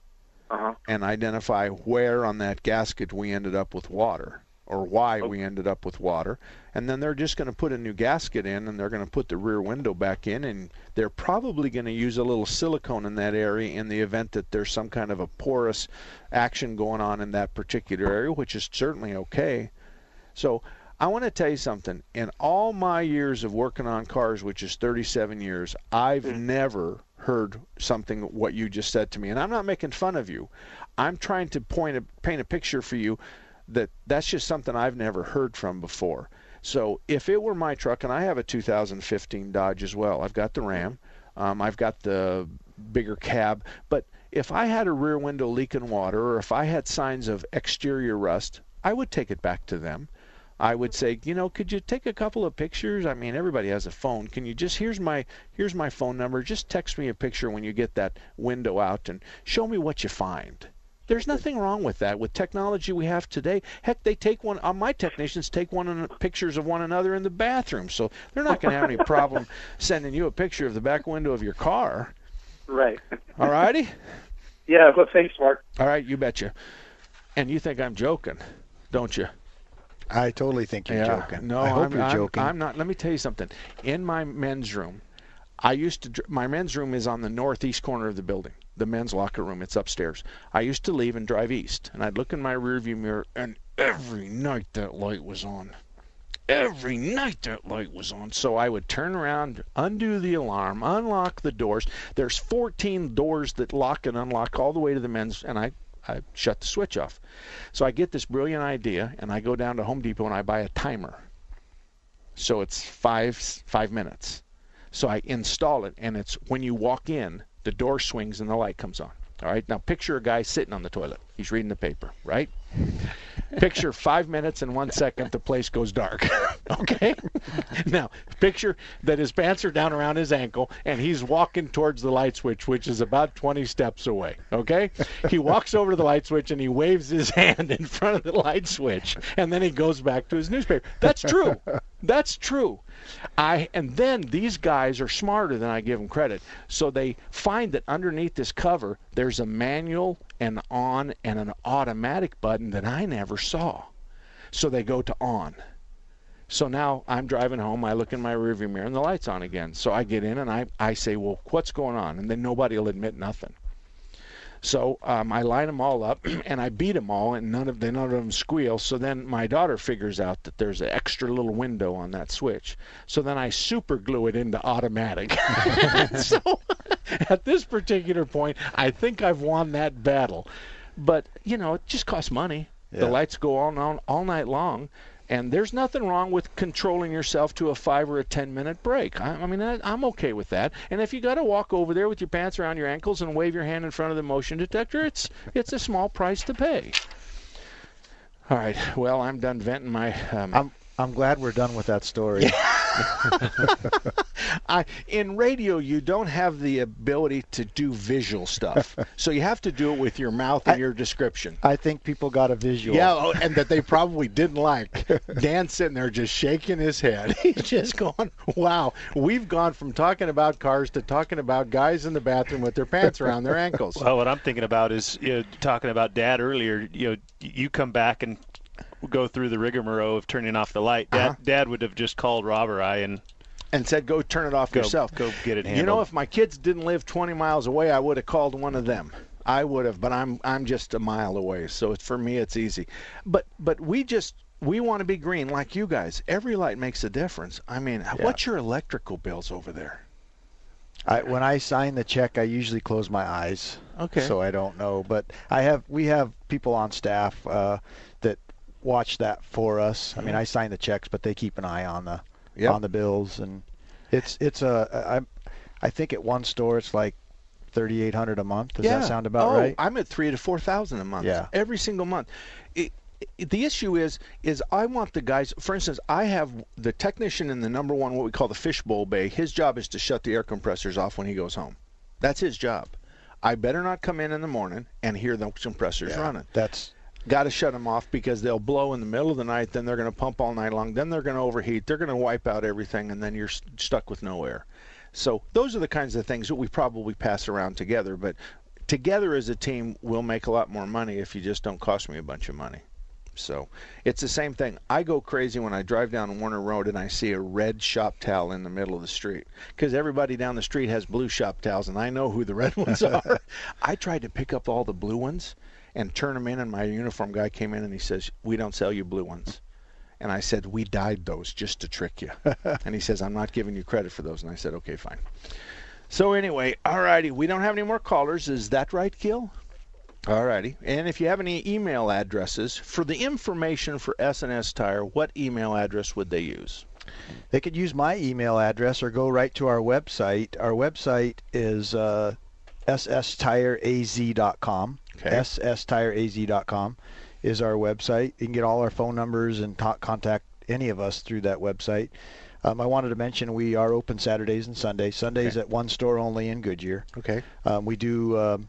S26: uh-huh.
S2: and identify where on that gasket we ended up with water or why we ended up with water. And then they're just going to put a new gasket in and they're going to put the rear window back in and they're probably going to use a little silicone in that area in the event that there's some kind of a porous action going on in that particular area, which is certainly okay. So I want to tell you something. In all my years of working on cars, which is 37 years, I've mm. never heard something what you just said to me. And I'm not making fun of you. I'm trying to point a, paint a picture for you that that's just something I've never heard from before. So if it were my truck, and I have a 2015 Dodge as well, I've got the Ram, um, I've got the bigger cab, but if I had a rear window leaking water or if I had signs of exterior rust, I would take it back to them. I would say, you know, could you take a couple of pictures? I mean, everybody has a phone. Can you just here's my here's my phone number. Just text me a picture when you get that window out and show me what you find There's nothing wrong with that. With technology we have today, heck, they take one. Uh, my technicians take one in, pictures of one another in the bathroom, so they're not going to have any problem sending you a picture of the back window of your car.
S26: Right.
S2: All righty.
S26: Yeah. Well, thanks, Mark.
S2: All right, you betcha. And you think I'm joking, don't you?
S4: I totally think you're
S2: Yeah.
S4: joking.
S2: No,
S4: I hope
S2: am
S4: you're joking.
S2: I'm not. Let me tell you something. In my men's room, I used to. My men's room is on the northeast corner of the building. The men's locker room. It's upstairs. I used to leave and drive east, and I'd look in my rearview mirror, and every night that light was on. Every night that light was on. So I would turn around, undo the alarm, unlock the doors. There's 14 doors that lock and unlock all the way to the men's, and I, I shut the switch off. So I get this brilliant idea, and I go down to Home Depot and I buy a timer. So it's five five minutes. So I install it, and it's when you walk in, the door swings and the light comes on. All right. Now picture a guy sitting on the toilet. He's reading the paper, right? picture five minutes and one second the place goes dark. okay. now picture that his pants are down around his ankle and he's walking towards the light switch, which is about 20 steps away. Okay. He walks over to the light switch and he waves his hand in front of the light switch, and then he goes back to his newspaper. That's true. That's true. I and then these guys are smarter than I give them credit. So they find that underneath this cover there's a manual, and on, and an automatic button that I never saw. So they go to on. So now I'm driving home. I look in my rearview mirror and the light's on again. So I get in and I, I say, well, what's going on? And then nobody will admit nothing. So um, I line them all up and I beat them all, and none of they none of them squeal. So then my daughter figures out that there's an extra little window on that switch. So then I super glue it into automatic. so at this particular point, I think I've won that battle. But you know, it just costs money. The lights go on all, all night long. And there's nothing wrong with controlling yourself to a five or a ten minute break. I, I mean, I, I'm okay with that. And if you got to walk over there with your pants around your ankles and wave your hand in front of the motion detector, it's it's a small price to pay. All right. Well, I'm done venting my. Um,
S4: I'm I'm glad we're done with that story.
S2: I, in radio, you don't have the ability to do visual stuff, so you have to do it with your mouth and your description.
S4: I think people got a visual.
S2: Yeah, oh, and that they probably didn't like. Dan sitting there just shaking his head. He's just going, "Wow, we've gone from talking about cars to talking about guys in the bathroom with their pants around their ankles."
S20: Well, what I'm thinking about is you know, talking about Dad earlier. You know, you come back and go through the rigmarole of turning off the light. Dad,
S2: Uh-huh.
S20: Dad would have just called Rob or I and
S2: and said, "Go turn it off
S20: Go-
S2: yourself."
S20: go get it
S2: You know, if my kids didn't live 20 miles away, I would have called one of them. I would have, but I'm I'm just a mile away, so it's, for me it's easy. But but we just we want to be green like you guys. Every light makes a difference. I mean, what's your electrical bills over there?
S4: I, when I sign the check, I usually close my eyes.
S2: Okay.
S4: So I don't know, but I have we have people on staff uh, that watch that for us. I mean, I sign the checks, but they keep an eye on the
S2: Yep.
S4: on the bills, and it's it's a I I think at one store it's like thirty eight hundred a month. Does
S2: yeah.
S4: that sound about
S2: oh,
S4: right?
S2: I'm at three to four thousand a month.
S4: Yeah.
S2: Every single month. It, it- the issue is is I want the guys. For instance, I have the technician in the number one what we call the fishbowl bay. His job is to shut the air compressors off when he goes home. That's his job. I better not come in in the morning and hear the compressors
S4: Yeah,
S2: running.
S4: That's
S2: Got to shut them off because they'll blow in the middle of the night. Then they're going to pump all night long. Then they're going to overheat. They're going to wipe out everything, and then you're s- stuck with no air. So those are the kinds of things that we probably pass around together. But together as a team, we'll make a lot more money if you just don't cost me a bunch of money. So it's the same thing. I go crazy when I drive down Warner Road and I see a red shop towel in the middle of the street because everybody down the street has blue shop towels, and I know who the red ones are. I tried to pick up all the blue ones and turn them in, and my uniform guy came in and he says, "We don't sell you blue ones." And I said, "We dyed those just to trick you." and he says, "I'm not giving you credit for those." And I said, "Okay, fine." So anyway, alrighty, we don't have any more callers. Is that right, Gil? Alrighty. And if you have any email addresses for the information for S&S Tire, what email address would they use?
S4: They could use my email address or go right to our website. Our website is uh, sstireaz.com.
S2: Okay.
S4: sstireaz.com is our website. You can get all our phone numbers and ta- contact any of us through that website. Um, I wanted to mention we are open Saturdays and Sundays. Sundays
S2: Okay.
S4: at one store only in Goodyear.
S2: Okay.
S4: Um, we do. Um,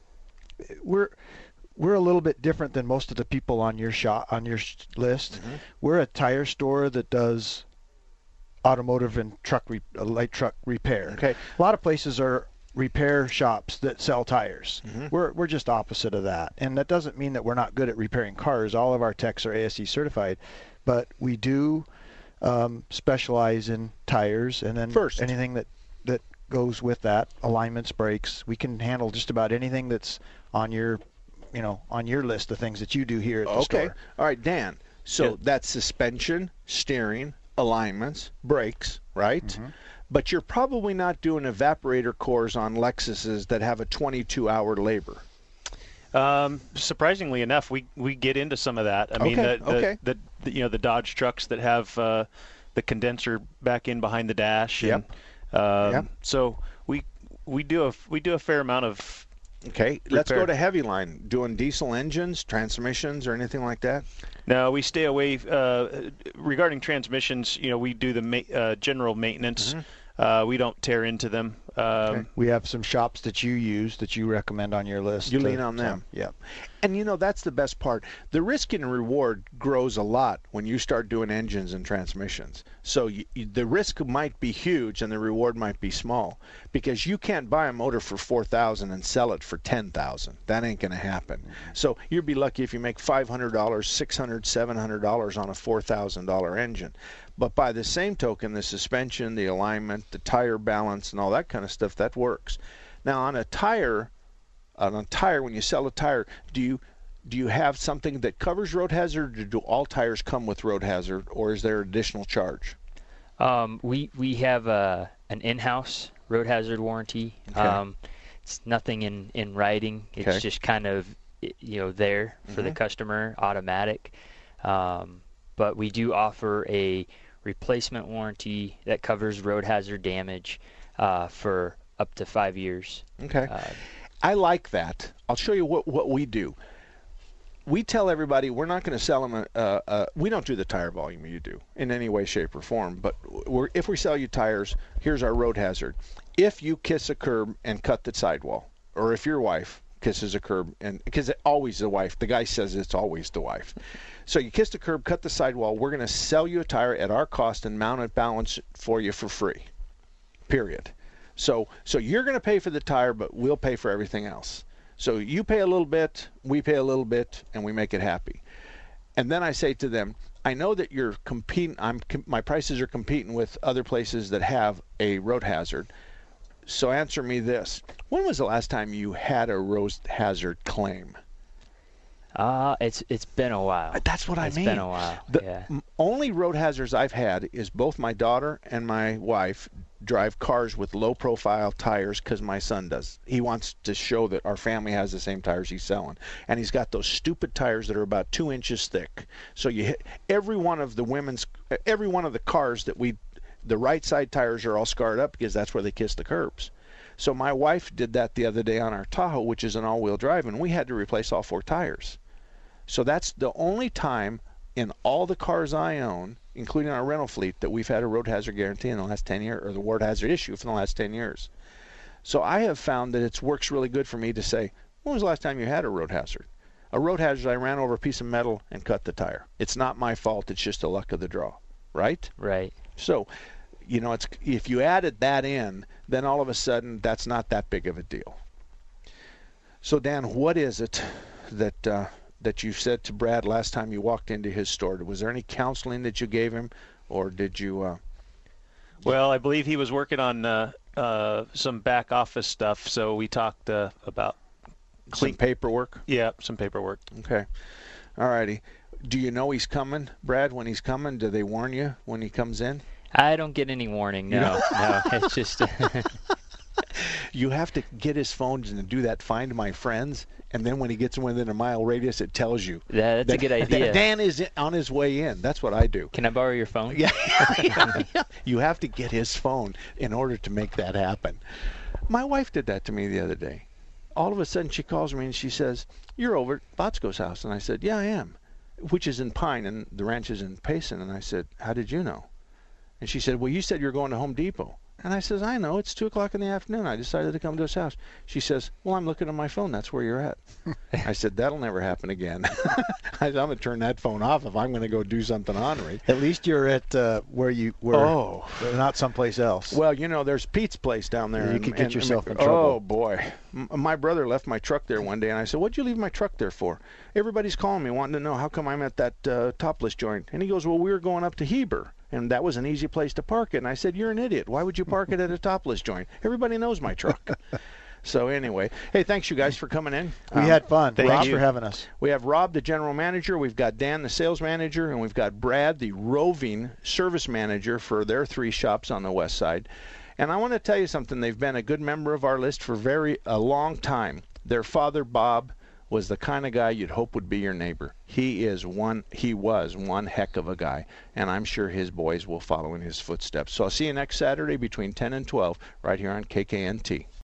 S4: we're we're a little bit different than most of the people on your shop on your sh- list.
S2: Mm-hmm.
S4: We're a tire store that does automotive and truck re- light truck repair.
S2: Okay.
S4: A lot of places are repair shops that sell tires.
S2: Mhm.
S4: We're we're just opposite of that, and that doesn't mean that we're not good at repairing cars. All of our techs are ASE certified, but we do um, specialize in tires, and then
S2: First.
S4: anything that that goes with that, alignments, brakes. We can handle just about anything that's on your, you know, on your list of things that you do here at the
S2: Okay.
S4: store.
S2: All right, Dan. So
S4: Yeah.
S2: that's suspension, steering, alignments, brakes, right? But you're probably not doing evaporator cores on Lexuses that have a 22 hour labor.
S20: Um, surprisingly enough, we, we get into some of that. I mean, the, the,
S2: okay.
S20: the, the you know the Dodge trucks that have uh, the condenser back in behind the dash. And, um,
S2: Yep.
S20: So we we do a we do a fair amount of.
S2: Okay, let's go to heavy line. Doing diesel engines, transmissions, or anything like that?
S20: No, we stay away uh, regarding transmissions. You know, we do the ma- uh, general maintenance. Uh, we don't tear into them. Um,
S4: We have some shops that you use that you recommend on your list.
S2: You
S4: to-
S2: lean on
S4: so,
S2: them.
S4: yeah.
S2: And you know that's the best part. The risk and reward grows a lot when you start doing engines and transmissions. So you, you, the risk might be huge and the reward might be small because you can't buy a motor for 4000 and sell it for 10000. That ain't going to happen. So you'd be lucky if you make $500, $600, $700 on a $4000 engine. But by the same token, the suspension, the alignment, the tire balance and all that kind of stuff that works. Now on a tire on a tire when you sell a tire do you do you have something that covers road hazard or do all tires come with road hazard or is there an additional charge
S19: Um, we we have a an in-house road hazard warranty.
S2: Okay.
S19: Um, it's nothing in in writing. It's
S2: Okay.
S19: just kind of you know there for the
S2: Mhm.
S19: customer, automatic. Um, but we do offer a replacement warranty that covers road hazard damage uh, for up to five years.
S2: okay.
S19: Uh,
S2: i like that. I'll show you what what we do. We tell everybody we're not going to sell them a, a, a we don't do the tire volume you do in any way shape or form but we're, if we sell you tires here's our road hazard. If you kiss a curb and cut the sidewall or if your wife kisses a curb and because it always the wife. The guy says it's always the wife. So you kiss the curb cut the sidewall. We're going to sell you a tire at our cost and mount it balance it for you for free period. So so you're going to pay for the tire but we'll pay for everything else. So you pay a little bit we pay a little bit and we make it happy. And then i say to them i know that you're competing i'm my prices are competing with other places that have a road hazard so answer me this when was the last time you had a road hazard claim
S19: uh, it's it's been a while.
S2: That's what I
S19: It's
S2: mean.
S19: It's been a while.
S2: The
S19: yeah.
S2: only road hazards I've had is both my daughter and my wife drive cars with low profile tires because my son does. He wants to show that our family has the same tires he's selling. And he's got those stupid tires that are about two inches thick. So you hit every one of the women's, every one of the cars that we, the right side tires are all scarred up because that's where they kiss the curbs. So my wife did that the other day on our Tahoe, which is an all wheel drive, and we had to replace all four tires. So that's the only time in all the cars I own, including our rental fleet, that we've had a road hazard guarantee in the last 10 years, or the road hazard issue for the last 10 years. So I have found that it works really good for me to say, when was the last time you had a road hazard? A road hazard, I ran over a piece of metal and cut the tire. It's not my fault. It's just the luck of the draw, right?
S19: Right.
S2: So, you know, it's if you added that in, then all of a sudden that's not that big of a deal. So, Dan, what is it that uh, that you said to Brad last time you walked into his store? Was there any counseling that you gave him, or did you? Uh,
S20: Well, I believe he was working on uh, uh, some back office stuff, so we talked uh, about
S2: some paperwork?
S20: Yeah, some paperwork.
S2: Okay. All righty. Do you know he's coming, Brad? When he's coming, do they warn you when he comes in?
S19: I don't get any warning. No, no. It's just
S2: You have to get his phone and do that find my friends, and then when he gets within a mile radius, it tells you.
S19: Yeah, that's a
S2: that-
S19: good
S2: that
S19: idea.
S2: Dan is on his way in. That's what I do.
S19: Can I borrow your phone?
S2: Yeah. you have to get his phone in order to make that happen. My wife did that to me the other day. All of a sudden, she calls me and she says, "You're over at Botsko's house," and I said, "Yeah, I am," which is in Pine, and the ranch is in Payson. And I said, "How did you know?" And she said, "Well, you said you're going to Home Depot." And I says, I know. It's 2 o'clock in the afternoon. I decided to come to his house. She says, Well, I'm looking at my phone. That's where you're at. I said, That'll never happen again. I said, I'm going to turn that phone off if I'm going to go do something ornery.
S4: At least you're at uh, where you were,
S2: Oh.
S4: not someplace else.
S2: Well, you know, there's Pete's place down there.
S4: You
S2: and-
S4: could get
S2: and-
S4: yourself in trouble.
S2: Oh boy, M- my brother left my truck there one day, and I said, "What'd you leave my truck there for?" Everybody's calling me, wanting to know how come I'm at that uh, topless joint. And he goes, "Well, we were going up to Heber." And that was an easy place to park it. And I said, You're an idiot. Why would you park it at a topless joint? Everybody knows my truck. So anyway, hey, thanks you guys for coming in.
S4: We um, had fun. Thanks for having us.
S2: We have Rob, the general manager. We've got Dan, the sales manager, and we've got Brad, the roving service manager for their three shops on the west side. And I want to tell you something. They've been a good member of our list for very a long time. Their father, Bob, was the kind of guy you'd hope would be your neighbor. He is one. He was one heck of a guy, and I'm sure his boys will follow in his footsteps. So I'll see you next Saturday between 10 and 12 right here on KKNT.